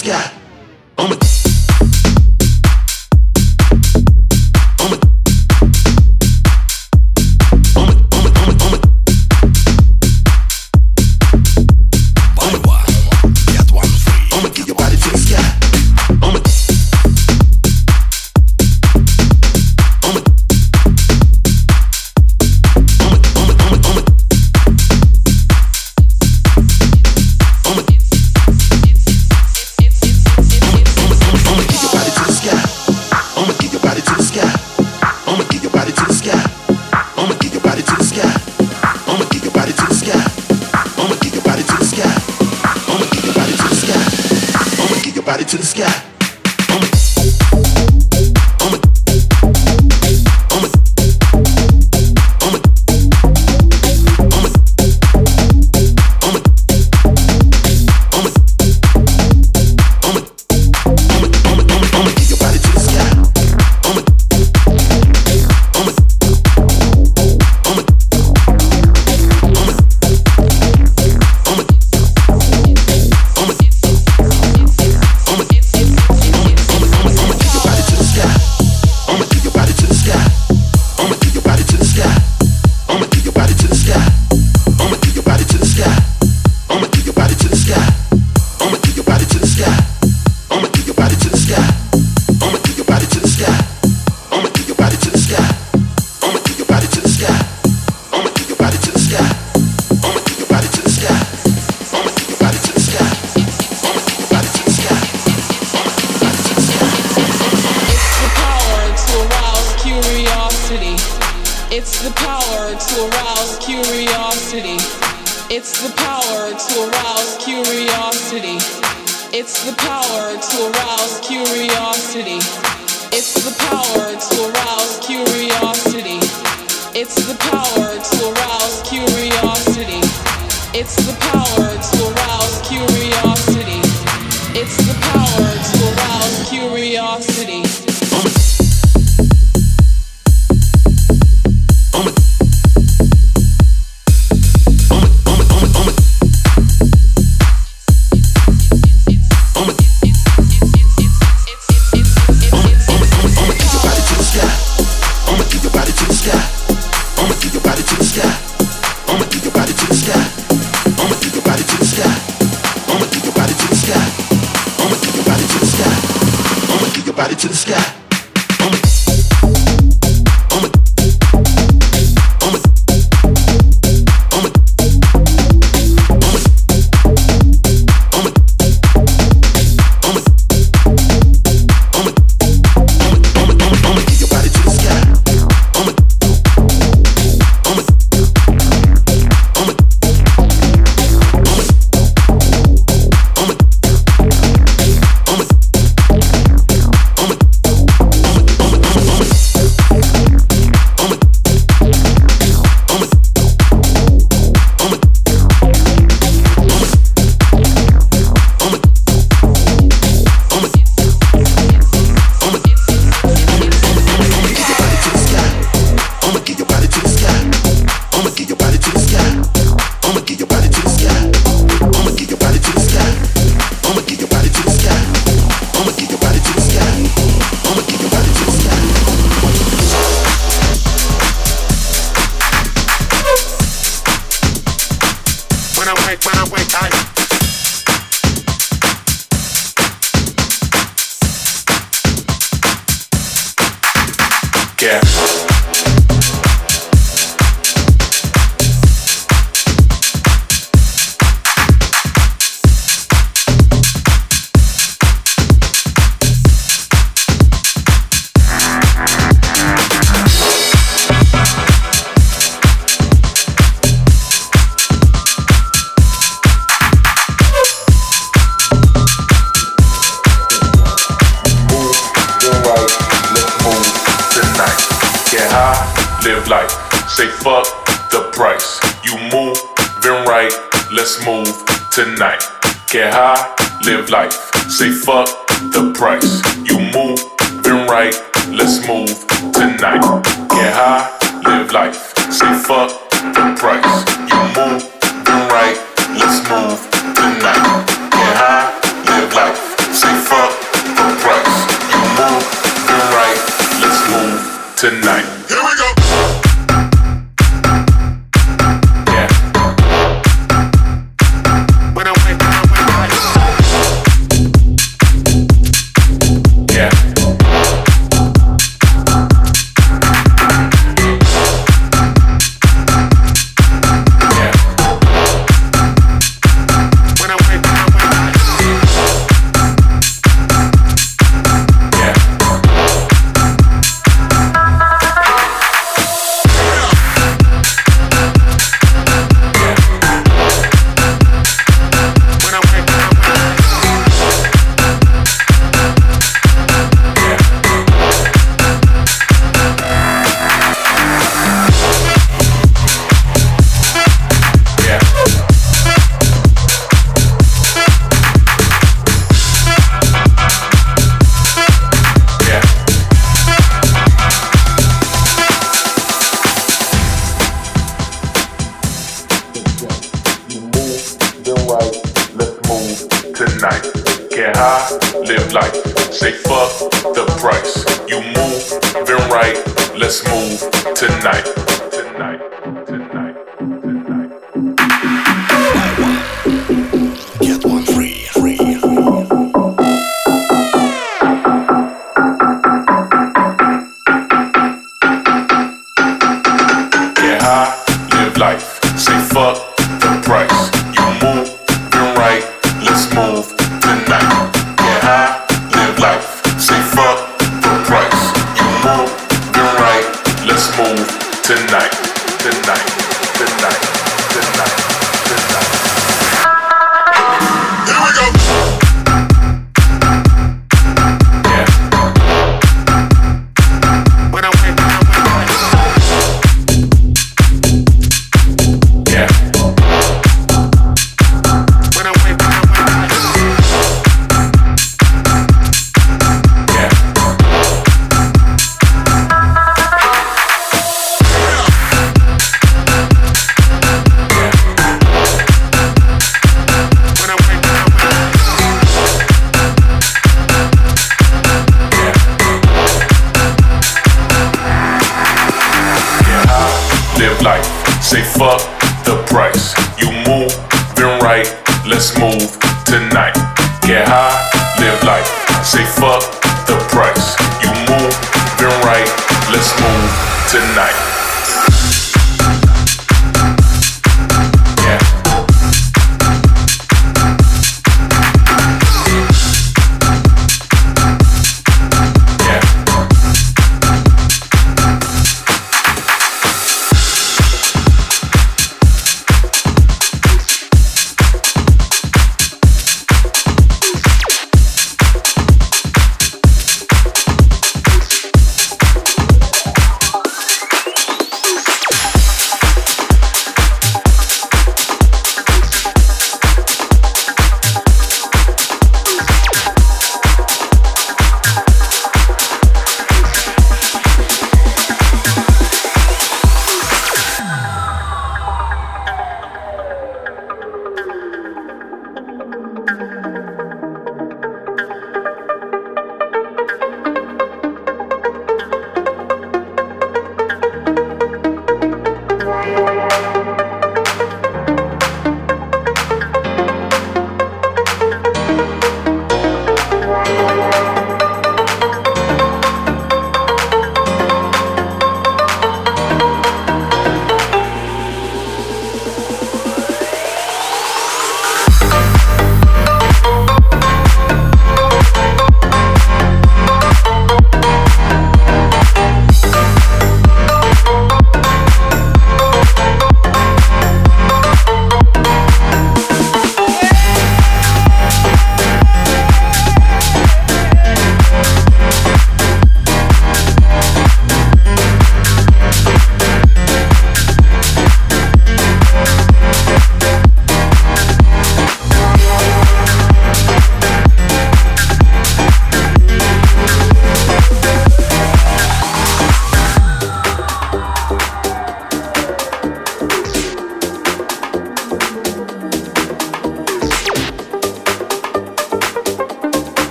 sky. It's the power to arouse curiosity. It's the power to arouse curiosity. It's the power to arouse curiosity. It's the power. Let's tonight. Get high, live life. Say fuck the